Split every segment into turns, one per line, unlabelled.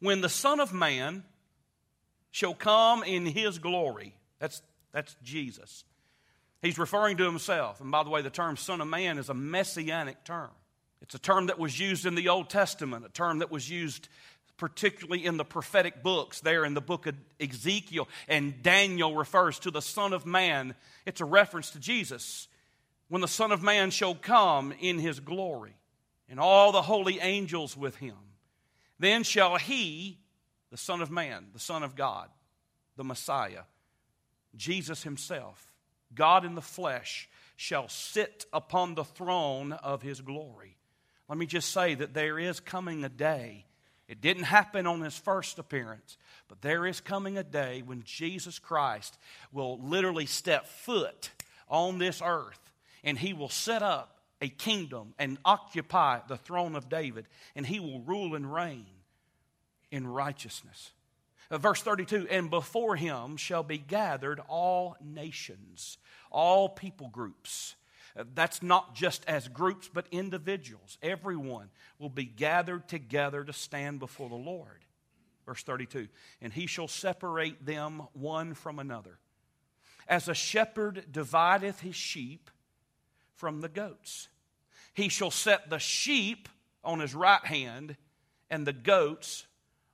when the Son of Man shall come in his glory. That's, that's Jesus. He's referring to himself. And by the way, the term Son of Man is a messianic term. It's a term that was used in the Old Testament, a term that was used particularly in the prophetic books, there in the book of Ezekiel. And Daniel refers to the Son of Man. It's a reference to Jesus. When the Son of Man shall come in his glory, and all the holy angels with him, then shall he, the Son of Man, the Son of God, the Messiah, Jesus himself, God in the flesh, shall sit upon the throne of his glory. Let me just say that there is coming a day. It didn't happen on his first appearance, but there is coming a day when Jesus Christ will literally step foot on this earth and he will set up a kingdom and occupy the throne of David, and he will rule and reign in righteousness. Uh, verse 32 And before him shall be gathered all nations, all people groups. Uh, that's not just as groups, but individuals. Everyone will be gathered together to stand before the Lord. Verse 32 And he shall separate them one from another. As a shepherd divideth his sheep from the goats. He shall set the sheep on his right hand and the goats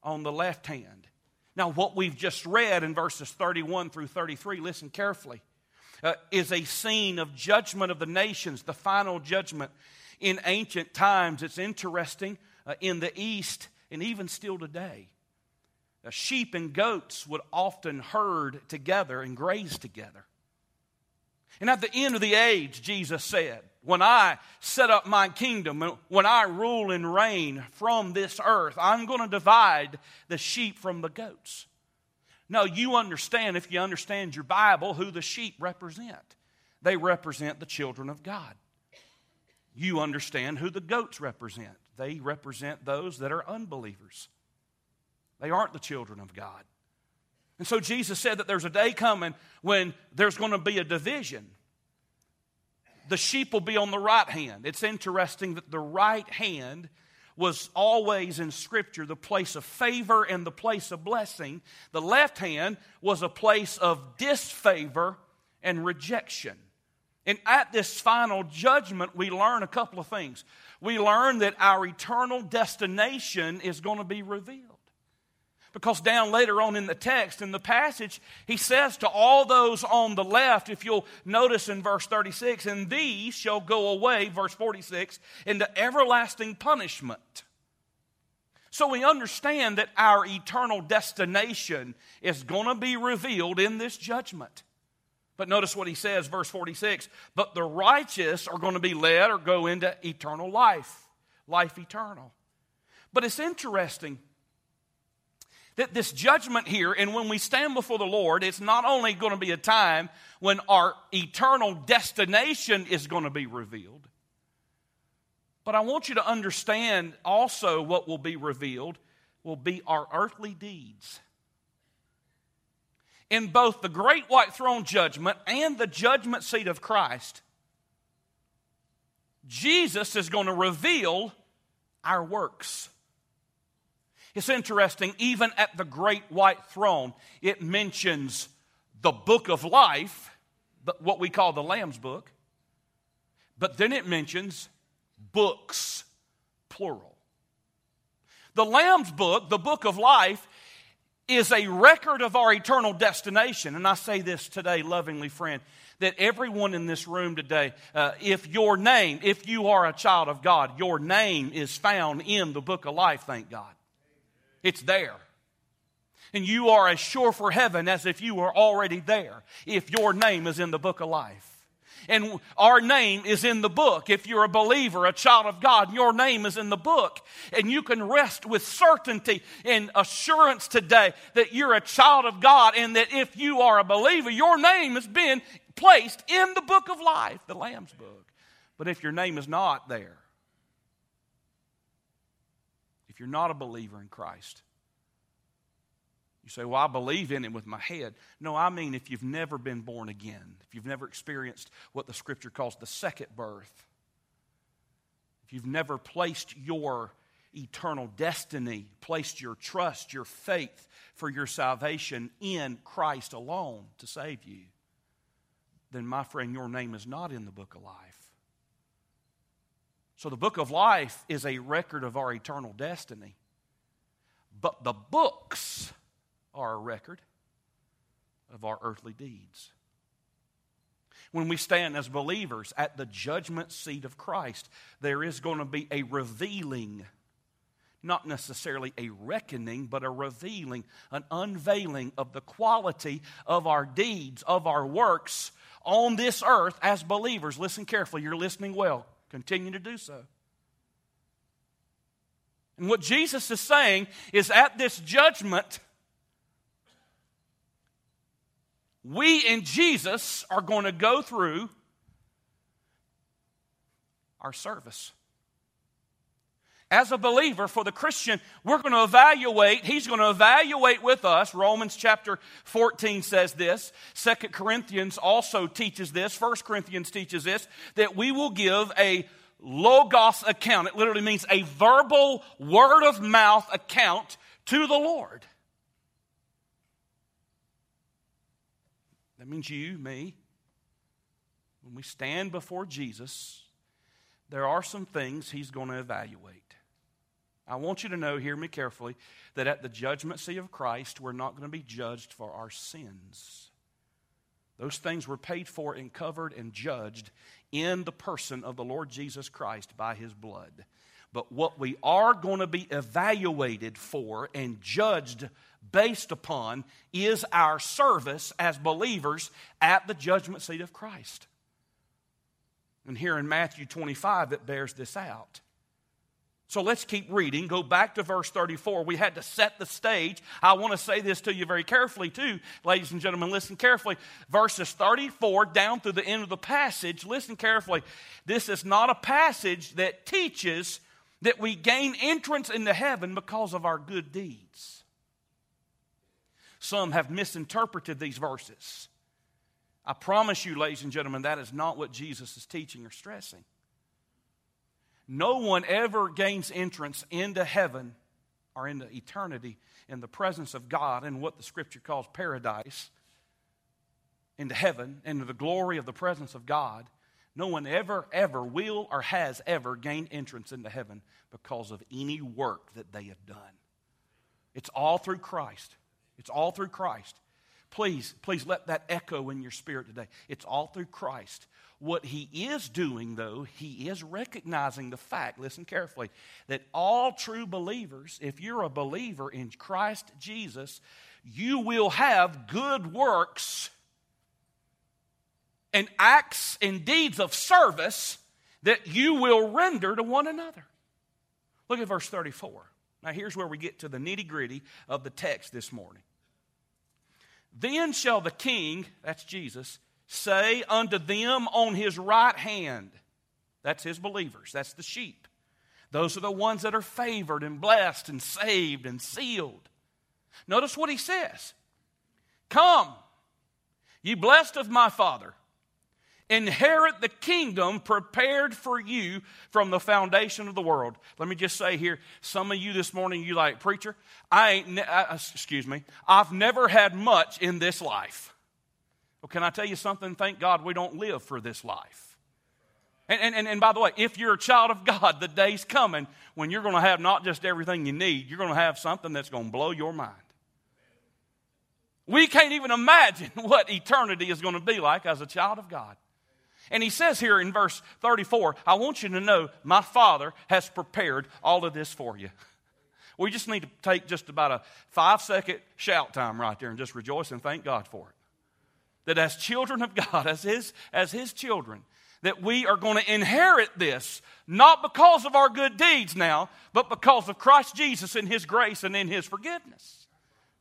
on the left hand. Now, what we've just read in verses 31 through 33, listen carefully, uh, is a scene of judgment of the nations, the final judgment in ancient times. It's interesting uh, in the East and even still today. Uh, sheep and goats would often herd together and graze together. And at the end of the age, Jesus said, when I set up my kingdom, when I rule and reign from this earth, I'm going to divide the sheep from the goats. No, you understand, if you understand your Bible, who the sheep represent. They represent the children of God. You understand who the goats represent. They represent those that are unbelievers. They aren't the children of God. And so Jesus said that there's a day coming when there's going to be a division the sheep will be on the right hand. It's interesting that the right hand was always in Scripture the place of favor and the place of blessing. The left hand was a place of disfavor and rejection. And at this final judgment, we learn a couple of things. We learn that our eternal destination is going to be revealed. Because down later on in the text, in the passage, he says to all those on the left, if you'll notice in verse 36, and these shall go away, verse 46, into everlasting punishment. So we understand that our eternal destination is going to be revealed in this judgment. But notice what he says, verse 46 But the righteous are going to be led or go into eternal life, life eternal. But it's interesting that this judgment here, and when we stand before the Lord, it's not only going to be a time when our eternal destination is going to be revealed, but I want you to understand also what will be revealed will be our earthly deeds. In both the great white throne judgment and the judgment seat of Christ, Jesus is going to reveal our works. It's interesting, even at the great white throne, it mentions the book of life, what we call the Lamb's book, but then it mentions books, plural. The Lamb's book, the book of life, is a record of our eternal destination. And I say this today, lovingly, friend, that everyone in this room today, uh, if your name, if you are a child of God, your name is found in the book of life, thank God. It's there. And you are as sure for heaven as if you were already there, if your name is in the book of life. And our name is in the book. If you're a believer, a child of God, your name is in the book. And you can rest with certainty and assurance today that you're a child of God and that if you are a believer, your name has been placed in the book of life, the Lamb's book. But if your name is not there, if you're not a believer in Christ. You say, Well, I believe in Him with my head. No, I mean if you've never been born again, if you've never experienced what the Scripture calls the second birth, if you've never placed your eternal destiny, placed your trust, your faith for your salvation in Christ alone to save you, then, my friend, your name is not in the book of life. So, the book of life is a record of our eternal destiny. But the books are a record of our earthly deeds. When we stand as believers at the judgment seat of Christ, there is going to be a revealing not necessarily a reckoning, but a revealing, an unveiling of the quality of our deeds, of our works on this earth as believers. Listen carefully, you're listening well. Continue to do so. And what Jesus is saying is at this judgment, we in Jesus are going to go through our service as a believer, for the Christian, we're going to evaluate, he's going to evaluate with us. Romans chapter 14 says this. Second Corinthians also teaches this. First Corinthians teaches this, that we will give a logos account. It literally means a verbal, word of mouth account to the Lord. That means you, me. When we stand before Jesus, there are some things he's going to evaluate. I want you to know, hear me carefully, that at the judgment seat of Christ, we're not going to be judged for our sins. Those things were paid for and covered and judged in the person of the Lord Jesus Christ by his blood. But what we are going to be evaluated for and judged based upon is our service as believers at the judgment seat of Christ. And here in Matthew 25, it bears this out. So let's keep reading. Go back to verse 34. We had to set the stage. I want to say this to you very carefully, too, ladies and gentlemen. Listen carefully. Verses 34 down through the end of the passage. Listen carefully. This is not a passage that teaches that we gain entrance into heaven because of our good deeds. Some have misinterpreted these verses. I promise you, ladies and gentlemen, that is not what Jesus is teaching or stressing. No one ever gains entrance into heaven or into eternity in the presence of God in what the scripture calls paradise, into heaven, into the glory of the presence of God. No one ever, ever will or has ever gained entrance into heaven because of any work that they have done. It's all through Christ. It's all through Christ. Please, please let that echo in your spirit today. It's all through Christ. What he is doing, though, he is recognizing the fact, listen carefully, that all true believers, if you're a believer in Christ Jesus, you will have good works and acts and deeds of service that you will render to one another. Look at verse 34. Now, here's where we get to the nitty gritty of the text this morning. Then shall the king, that's Jesus, say unto them on his right hand, that's his believers, that's the sheep. Those are the ones that are favored and blessed and saved and sealed. Notice what he says Come, ye blessed of my Father, inherit the kingdom prepared for you from the foundation of the world. Let me just say here, some of you this morning, you like, preacher, I ain't, ne- I, excuse me, I've never had much in this life. Well, can I tell you something? Thank God we don't live for this life. And, and, and by the way, if you're a child of God, the day's coming when you're going to have not just everything you need, you're going to have something that's going to blow your mind. We can't even imagine what eternity is going to be like as a child of God. And he says here in verse 34, I want you to know my Father has prepared all of this for you. We just need to take just about a five second shout time right there and just rejoice and thank God for it that as children of God, as His, as His children, that we are going to inherit this, not because of our good deeds now, but because of Christ Jesus and His grace and in His forgiveness.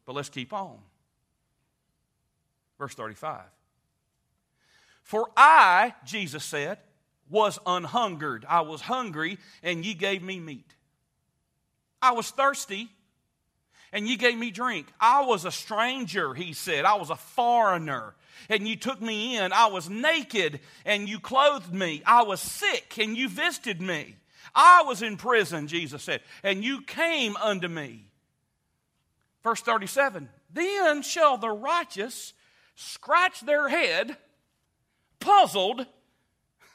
But let's keep on. Verse 35. For I, Jesus said, was unhungered. I was hungry, and ye gave me meat. I was thirsty, and you gave me drink. I was a stranger, he said. I was a foreigner, and you took me in. I was naked, and you clothed me. I was sick, and you visited me. I was in prison, Jesus said, and you came unto me. Verse 37 Then shall the righteous scratch their head, puzzled,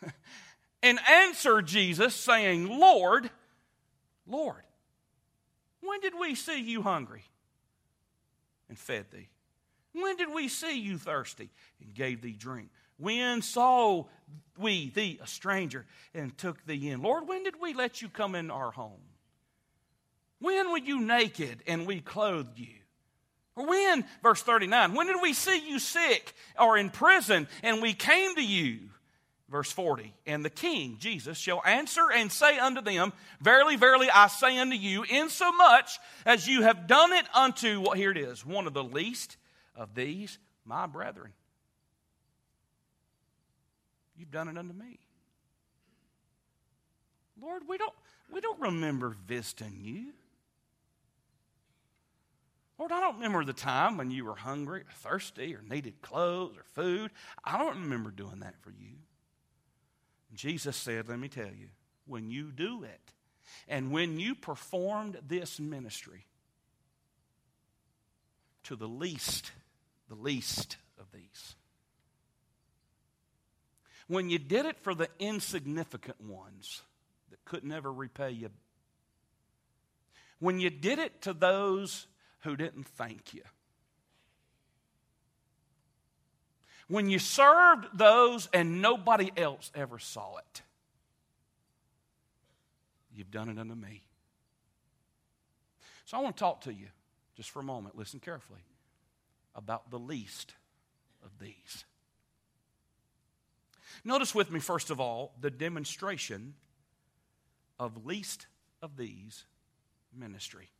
and answer Jesus, saying, Lord, Lord, when did we see you hungry and fed thee? When did we see you thirsty and gave thee drink? When saw we thee a stranger and took thee in? Lord, when did we let you come in our home? When were you naked and we clothed you? Or when, verse 39, when did we see you sick or in prison and we came to you? Verse 40, and the king, Jesus, shall answer and say unto them, Verily, verily, I say unto you, insomuch as you have done it unto, well, here it is, one of the least of these, my brethren. You've done it unto me. Lord, we don't, we don't remember visiting you. Lord, I don't remember the time when you were hungry or thirsty or needed clothes or food. I don't remember doing that for you. Jesus said, Let me tell you, when you do it, and when you performed this ministry to the least, the least of these, when you did it for the insignificant ones that could never repay you, when you did it to those who didn't thank you, when you served those and nobody else ever saw it. You've done it unto me. So I want to talk to you just for a moment. Listen carefully about the least of these. Notice with me, first of all, the demonstration of least of these ministry.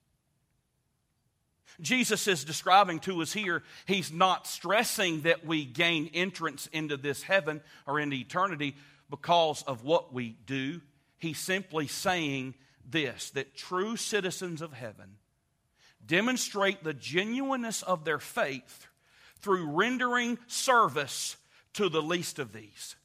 Jesus is describing to us here, he's not stressing that we gain entrance into this heaven or into eternity because of what we do. He's simply saying this that true citizens of heaven demonstrate the genuineness of their faith through rendering service to the least of these.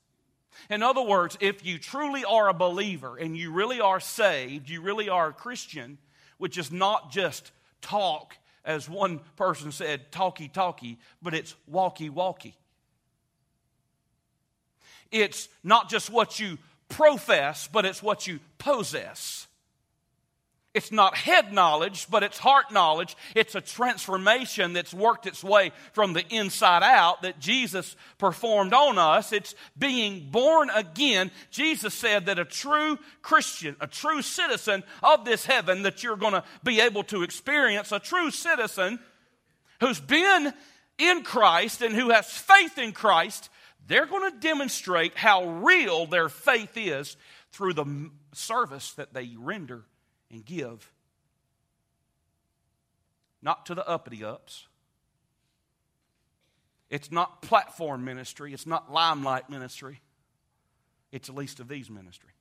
In other words, if you truly are a believer and you really are saved, you really are a Christian, which is not just talk as one person said, talky talky, but it's walky walky. It's not just what you profess, but it's what you possess. It's not head knowledge, but it's heart knowledge. It's a transformation that's worked its way from the inside out that Jesus performed on us. It's being born again. Jesus said that a true Christian, a true citizen of this heaven that you're going to be able to experience, a true citizen who's been in Christ and who has faith in Christ, they're going to demonstrate how real their faith is through the service that they render and give. Not to the uppity ups. It's not platform ministry. It's not limelight ministry. It's the least of these ministry.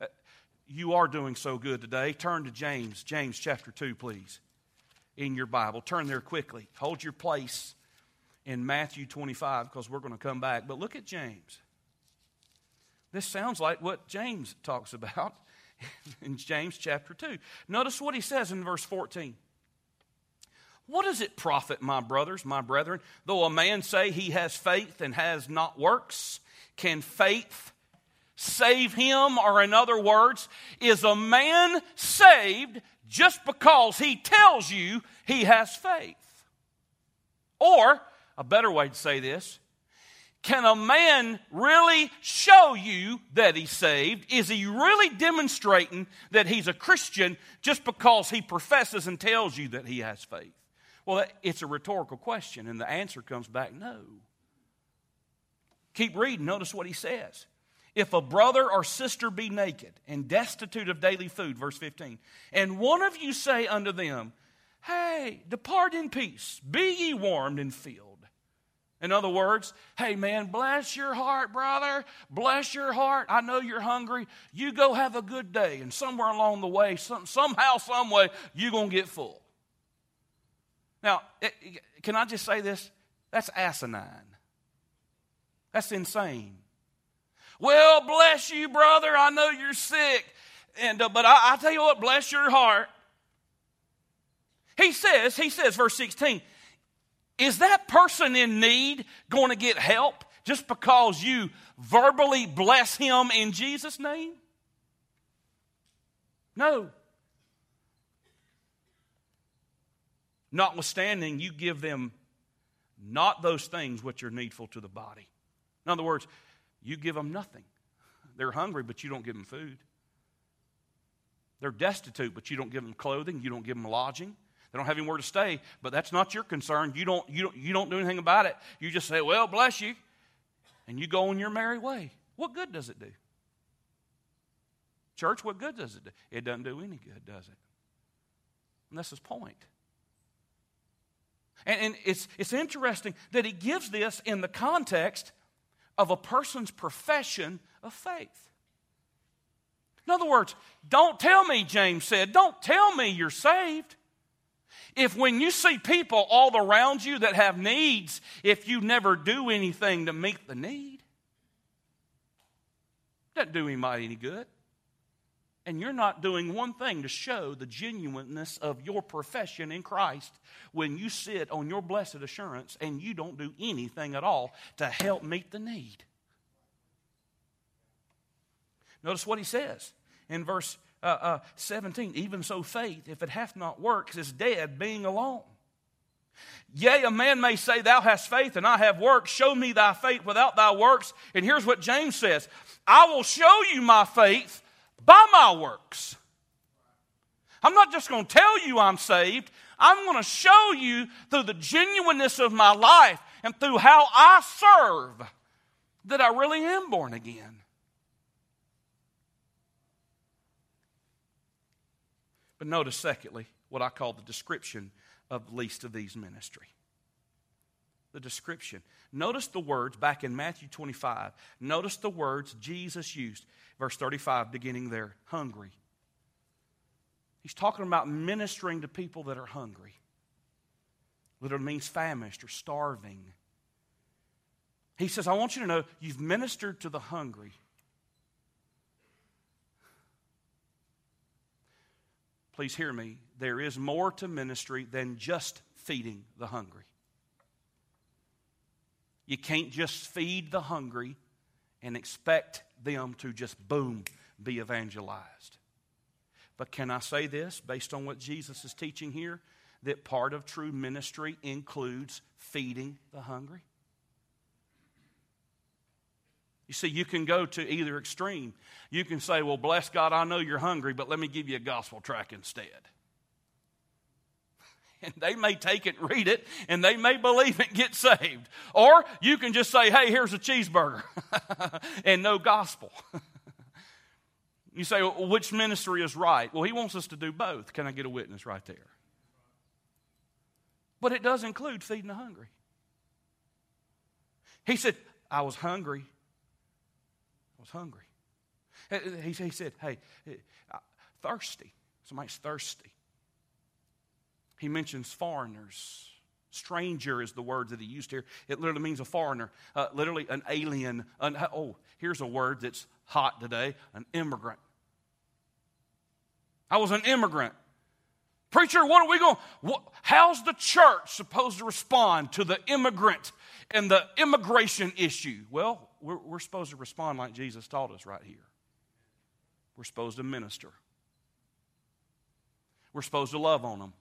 Uh, you are doing so good today. Turn to James, James chapter 2, please, in your Bible. Turn there quickly. Hold your place in Matthew 25 because we're going to come back. But look at James. This sounds like what James talks about in James chapter 2. Notice what he says in verse 14. What does it profit, my brothers, my brethren, though a man say he has faith and has not works? Can faith save him? Or, in other words, is a man saved just because he tells you he has faith? Or, a better way to say this, can a man really show you that he's saved? Is he really demonstrating that he's a Christian just because he professes and tells you that he has faith? Well, it's a rhetorical question, and the answer comes back no. Keep reading, notice what he says. If a brother or sister be naked and destitute of daily food, verse 15, and one of you say unto them, Hey, depart in peace, be ye warmed and filled in other words, hey man, bless your heart, brother. Bless your heart. I know you're hungry. You go have a good day. And somewhere along the way, some, somehow, some way, you're going to get full. Now, it, can I just say this? That's asinine. That's insane. Well, bless you, brother. I know you're sick. And, uh, but I, I tell you what, bless your heart. He says, he says, verse 16, is that person in need going to get help just because you verbally bless him in Jesus' name? No. Notwithstanding, you give them not those things which are needful to the body. In other words, you give them nothing. They're hungry, but you don't give them food. They're destitute, but you don't give them clothing, you don't give them lodging. They don't have anywhere to stay, but that's not your concern. You don't, you don't, you don't do anything about it. You just say, Well, bless you, and you go on your merry way. What good does it do? Church, what good does it do? It doesn't do any good, does it? And that's his point. And, and it's, it's interesting that he gives this in the context of a person's profession of faith. In other words, don't tell me, James said, don't tell me you're saved. If when you see people all around you that have needs, if you never do anything to meet the need, doesn't do anybody any good. And you're not doing one thing to show the genuineness of your profession in Christ when you sit on your blessed assurance and you don't do anything at all to help meet the need. Notice what he says in verse uh, uh, 17. Even so, faith, if it hath not works, is dead, being alone. Yea, a man may say, Thou hast faith, and I have works. Show me thy faith without thy works. And here's what James says I will show you my faith by my works. I'm not just going to tell you I'm saved, I'm going to show you through the genuineness of my life and through how I serve that I really am born again. But notice, secondly, what I call the description of least of these ministry. The description. Notice the words back in Matthew 25. Notice the words Jesus used. Verse 35, beginning there hungry. He's talking about ministering to people that are hungry. Literally means famished or starving. He says, I want you to know you've ministered to the hungry. Please hear me, there is more to ministry than just feeding the hungry. You can't just feed the hungry and expect them to just boom be evangelized. But can I say this based on what Jesus is teaching here? That part of true ministry includes feeding the hungry? You see, you can go to either extreme. You can say, Well, bless God, I know you're hungry, but let me give you a gospel track instead. And they may take it, read it, and they may believe it, get saved. Or you can just say, Hey, here's a cheeseburger, and no gospel. you say, well, Which ministry is right? Well, he wants us to do both. Can I get a witness right there? But it does include feeding the hungry. He said, I was hungry was hungry. He, he said, Hey, thirsty. Somebody's thirsty. He mentions foreigners. Stranger is the word that he used here. It literally means a foreigner, uh, literally an alien. An, oh, here's a word that's hot today an immigrant. I was an immigrant. Preacher, what are we going? How's the church supposed to respond to the immigrant and the immigration issue? Well, we're, we're supposed to respond like Jesus taught us right here. We're supposed to minister. We're supposed to love on them.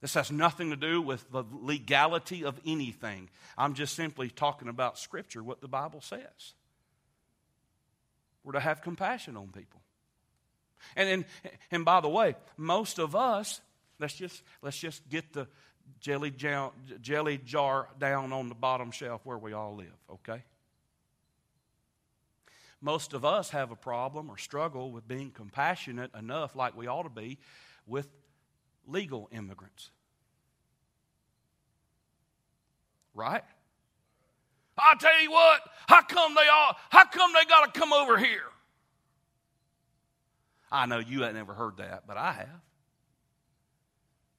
This has nothing to do with the legality of anything. I'm just simply talking about Scripture, what the Bible says. We're to have compassion on people. And, and, and by the way, most of us, let's just, let's just get the, jelly jar, jelly jar down on the bottom shelf where we all live, okay? Most of us have a problem or struggle with being compassionate enough, like we ought to be, with legal immigrants. Right? I tell you what, how come they all how come they gotta come over here? I know you ain't never heard that, but I have.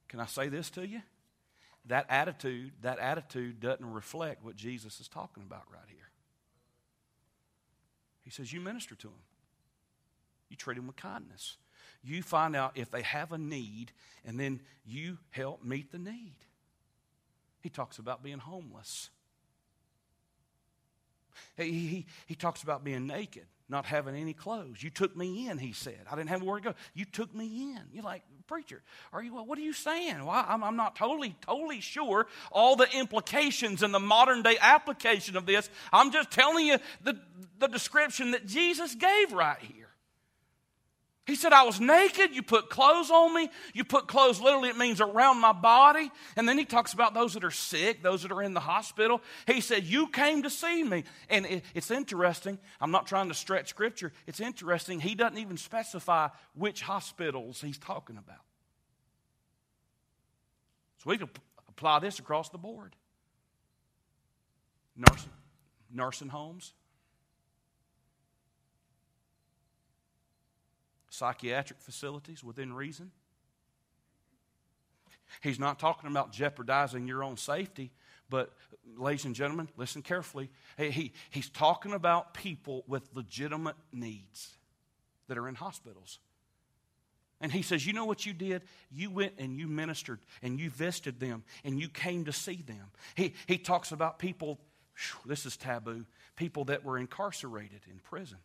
Can I say this to you? that attitude, that attitude doesn't reflect what Jesus is talking about right here. He says, You minister to them. You treat them with kindness. You find out if they have a need, and then you help meet the need. He talks about being homeless. He, he, he talks about being naked, not having any clothes. You took me in, he said. I didn't have where to go. You took me in. You're like, preacher, are you, what are you saying? Well, I'm, I'm not totally, totally sure all the implications and the modern day application of this. I'm just telling you the, the description that Jesus gave right here. He said, I was naked. You put clothes on me. You put clothes, literally, it means around my body. And then he talks about those that are sick, those that are in the hospital. He said, You came to see me. And it, it's interesting. I'm not trying to stretch scripture. It's interesting. He doesn't even specify which hospitals he's talking about. So we can apply this across the board nursing, nursing homes, psychiatric facilities within reason. He's not talking about jeopardizing your own safety, but, ladies and gentlemen, listen carefully. He, he, he's talking about people with legitimate needs that are in hospitals. And he says, You know what you did? You went and you ministered and you visited them and you came to see them. He, he talks about people, this is taboo, people that were incarcerated in prison,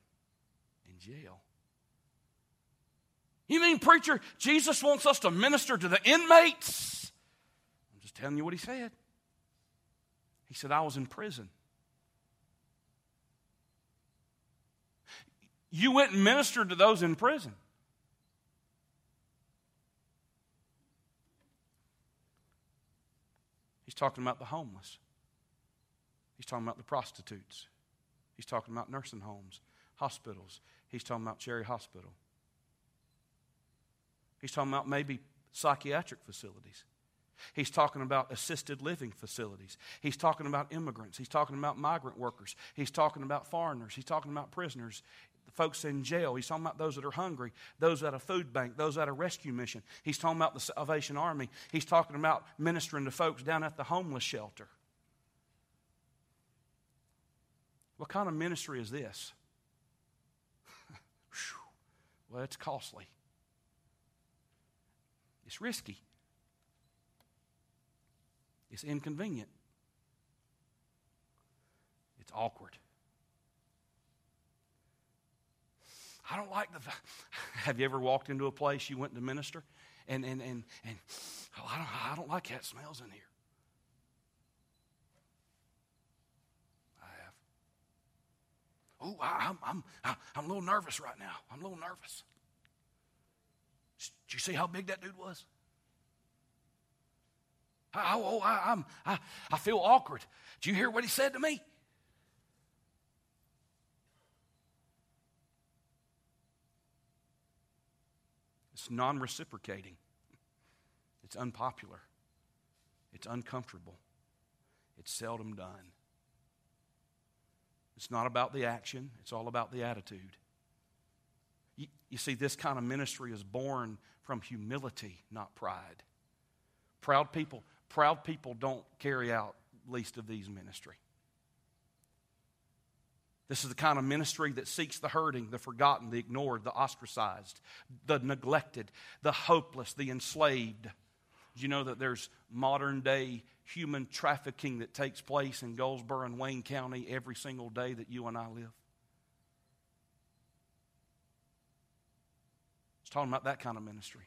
in jail. You mean, preacher, Jesus wants us to minister to the inmates? I'm just telling you what he said. He said, I was in prison. You went and ministered to those in prison. He's talking about the homeless. He's talking about the prostitutes. He's talking about nursing homes, hospitals. He's talking about Cherry Hospital. He's talking about maybe psychiatric facilities. He's talking about assisted living facilities. He's talking about immigrants. He's talking about migrant workers. He's talking about foreigners. He's talking about prisoners, the folks in jail. He's talking about those that are hungry, those at a food bank, those at a rescue mission. He's talking about the Salvation Army. He's talking about ministering to folks down at the homeless shelter. What kind of ministry is this? well, it's costly. It's risky. It's inconvenient. It's awkward. I don't like the. Have you ever walked into a place you went to minister and, and, and, and oh, I, don't, I don't like it smells in here? I have. Oh, I, I'm, I'm, I'm a little nervous right now. I'm a little nervous. Did you see how big that dude was? I, oh, I, I'm, I, I feel awkward. Do you hear what he said to me? It's non reciprocating, it's unpopular, it's uncomfortable, it's seldom done. It's not about the action, it's all about the attitude. You, see, this kind of ministry is born from humility, not pride. Proud people, proud people don't carry out least of these ministry. This is the kind of ministry that seeks the hurting, the forgotten, the ignored, the ostracized, the neglected, the hopeless, the enslaved. Do you know that there's modern day human trafficking that takes place in Goldsboro and Wayne County every single day that you and I live? It's talking about that kind of ministry.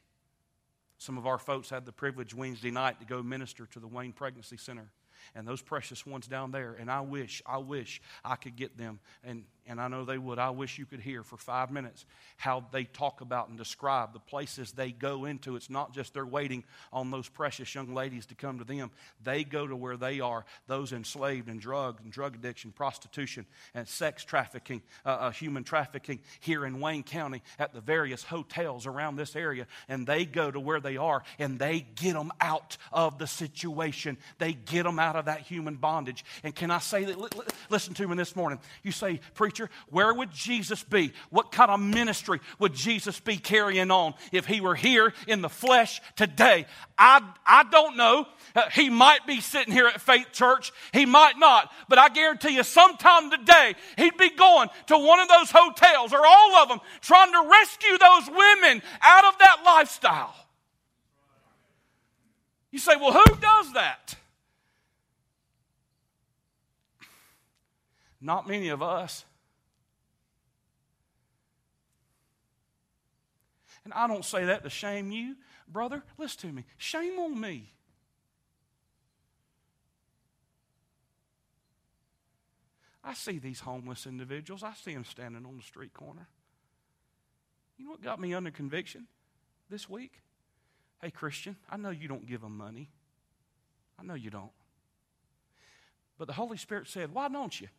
Some of our folks had the privilege Wednesday night to go minister to the Wayne Pregnancy Center and those precious ones down there. And I wish, I wish I could get them, and, and I know they would. I wish you could hear for five minutes how they talk about and describe the places they go into. It's not just they're waiting on those precious young ladies to come to them, they go to where they are, those enslaved in drugs and drug addiction, prostitution, and sex trafficking, uh, uh, human trafficking here in Wayne County at the various hotels around this area. And they go to where they are and they get them out of the situation, they get them out of that human bondage. And can I say that? Listen to me this morning. You say, Preacher, where would Jesus be? What kind of ministry would Jesus be carrying on if he were here in the flesh today? I, I don't know. Uh, he might be sitting here at Faith Church. He might not. But I guarantee you, sometime today, he'd be going to one of those hotels or all of them trying to rescue those women out of that lifestyle. You say, well, who does that? Not many of us. And I don't say that to shame you, brother. Listen to me. Shame on me. I see these homeless individuals. I see them standing on the street corner. You know what got me under conviction this week? Hey, Christian, I know you don't give them money. I know you don't. But the Holy Spirit said, Why don't you?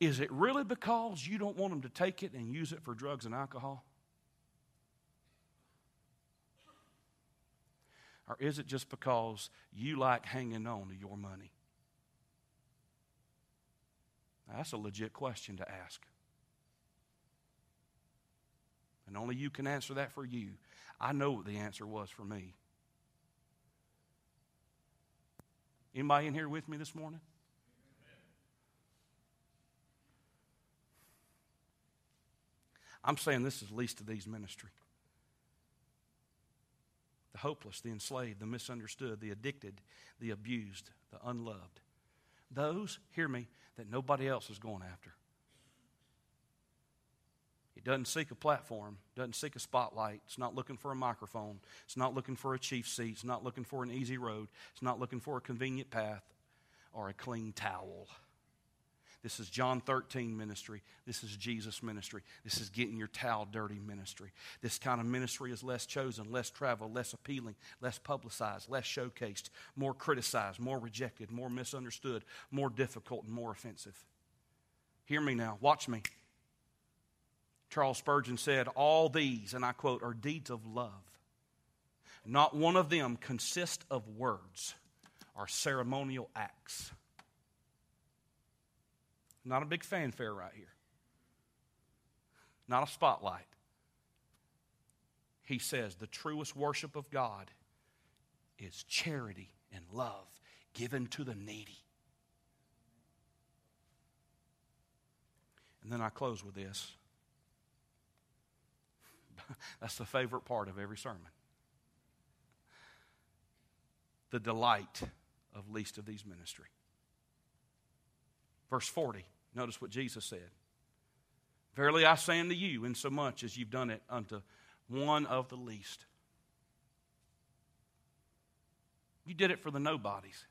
Is it really because you don't want them to take it and use it for drugs and alcohol? Or is it just because you like hanging on to your money? That's a legit question to ask. And only you can answer that for you. I know what the answer was for me. Anybody in here with me this morning? I'm saying this is least of these ministry. The hopeless, the enslaved, the misunderstood, the addicted, the abused, the unloved. Those, hear me, that nobody else is going after. It doesn't seek a platform, doesn't seek a spotlight. It's not looking for a microphone. It's not looking for a chief seat. It's not looking for an easy road. It's not looking for a convenient path or a clean towel. This is John 13 ministry. This is Jesus ministry. This is getting your towel dirty ministry. This kind of ministry is less chosen, less traveled, less appealing, less publicized, less showcased, more criticized, more rejected, more misunderstood, more difficult, and more offensive. Hear me now. Watch me. Charles Spurgeon said, All these, and I quote, are deeds of love. Not one of them consists of words or ceremonial acts. Not a big fanfare right here. Not a spotlight. He says the truest worship of God is charity and love given to the needy. And then I close with this. That's the favorite part of every sermon. The delight of least of these ministry. Verse 40. Notice what Jesus said. Verily I say unto you, insomuch as you've done it unto one of the least. You did it for the nobodies.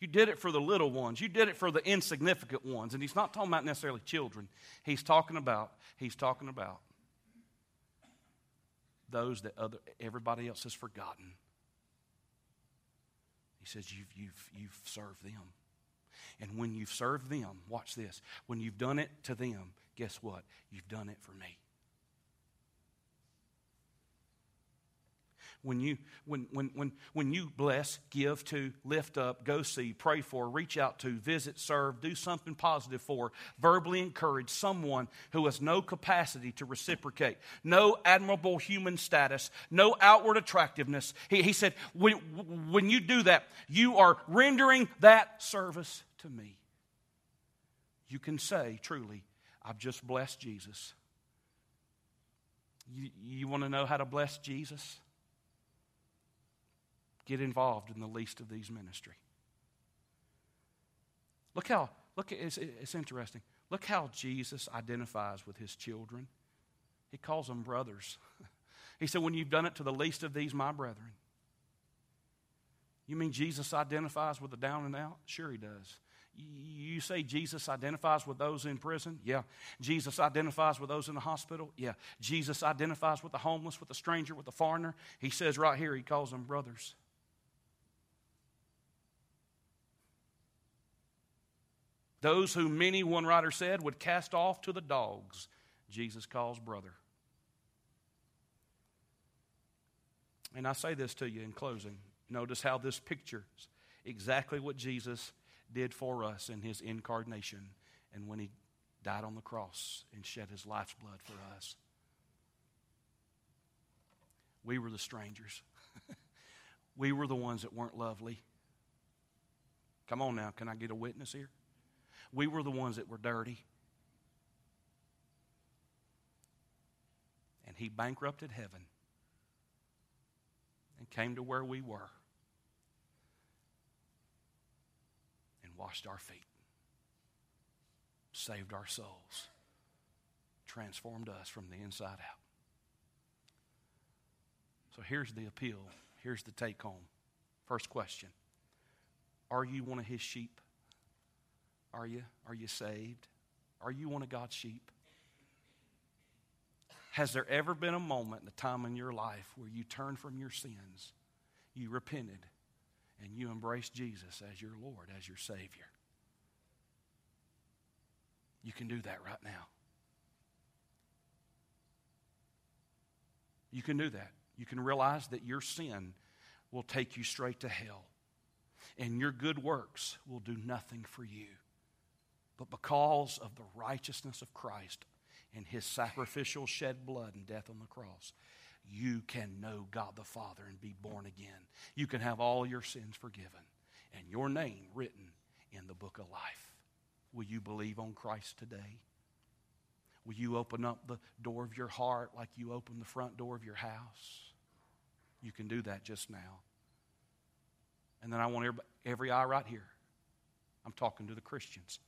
You did it for the little ones. You did it for the insignificant ones. And he's not talking about necessarily children. He's talking about, he's talking about those that other, everybody else has forgotten. He says, you've, you've, you've served them. And when you've served them, watch this, when you've done it to them, guess what? You've done it for me. When you when when when when you bless give to lift up go see pray for reach out to visit serve do something positive for verbally encourage someone who has no capacity to reciprocate no admirable human status no outward attractiveness. He, he said when, when you do that you are rendering that service to me. You can say truly i've just blessed jesus. You, you want to know how to bless jesus get involved in the least of these ministry. Look how, look, it's, it's interesting. Look how Jesus identifies with his children. He calls them brothers. He said, When you've done it to the least of these, my brethren. You mean Jesus identifies with the down and out? Sure, he does. You say Jesus identifies with those in prison? Yeah. Jesus identifies with those in the hospital? Yeah. Jesus identifies with the homeless, with the stranger, with the foreigner? He says right here, he calls them brothers. Those who many, one writer said, would cast off to the dogs, Jesus calls brother. And I say this to you in closing. Notice how this pictures exactly what Jesus did for us in his incarnation and when he died on the cross and shed his life's blood for us. We were the strangers. we were the ones that weren't lovely. Come on now, can I get a witness here? We were the ones that were dirty. And he bankrupted heaven and came to where we were and washed our feet, saved our souls, transformed us from the inside out. So here's the appeal. Here's the take home. First question Are you one of his sheep? Are you? Are you saved? Are you one of God's sheep? Has there ever been a moment, a time in your life where you turned from your sins, you repented, and you embraced Jesus as your Lord, as your Savior? You can do that right now. You can do that. You can realize that your sin will take you straight to hell, and your good works will do nothing for you. But because of the righteousness of Christ, and his sacrificial shed blood and death on the cross, you can know God the Father and be born again. You can have all your sins forgiven and your name written in the book of life. Will you believe on Christ today? Will you open up the door of your heart like you open the front door of your house? You can do that just now. And then I want every, eye right here. I'm talking to the Christians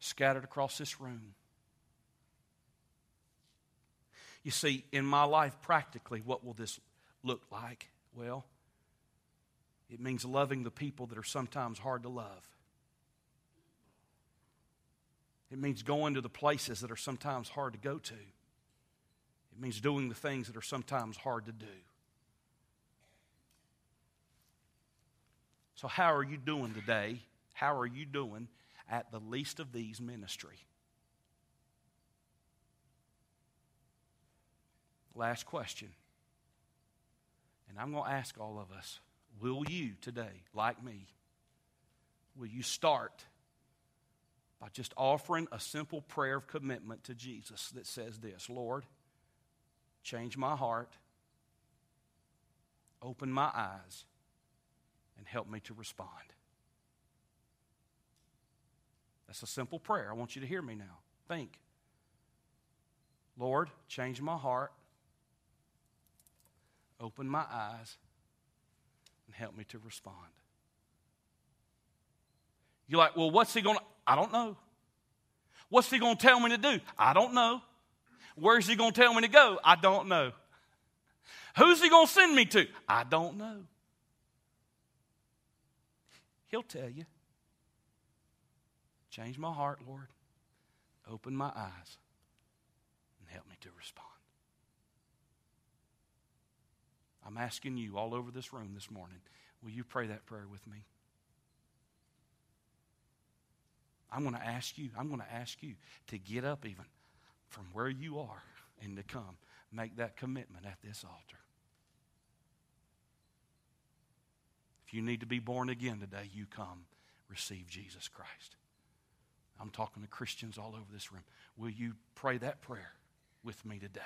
scattered across this room. You see, in my life, practically, what will this look like? Well, it means loving the people that are sometimes hard to love. It means going to the places that are sometimes hard to go to. It means doing the things that are sometimes hard to do. So, how are you doing today? How are you doing at the least of these ministry? Last question. And I'm going to ask all of us will you today, like me, will you start by just offering a simple prayer of commitment to Jesus that says this Lord, change my heart, open my eyes, and help me to respond? That's a simple prayer. I want you to hear me now. Think. Lord, change my heart, open my eyes and help me to respond. You're like, well, what's he going to? I don't know. What's he going to tell me to do? I don't know. Where's he going to tell me to go? I don't know. Who's he going to send me to? I don't know. He'll tell you. Change my heart, Lord. Open my eyes and help me to respond. I'm asking you all over this room this morning, will you pray that prayer with me? I'm going to ask you, I'm going to ask you to get up even from where you are and to come. Make that commitment at this altar. If you need to be born again today, you come receive Jesus Christ. I'm talking to Christians all over this room. Will you pray that prayer with me today?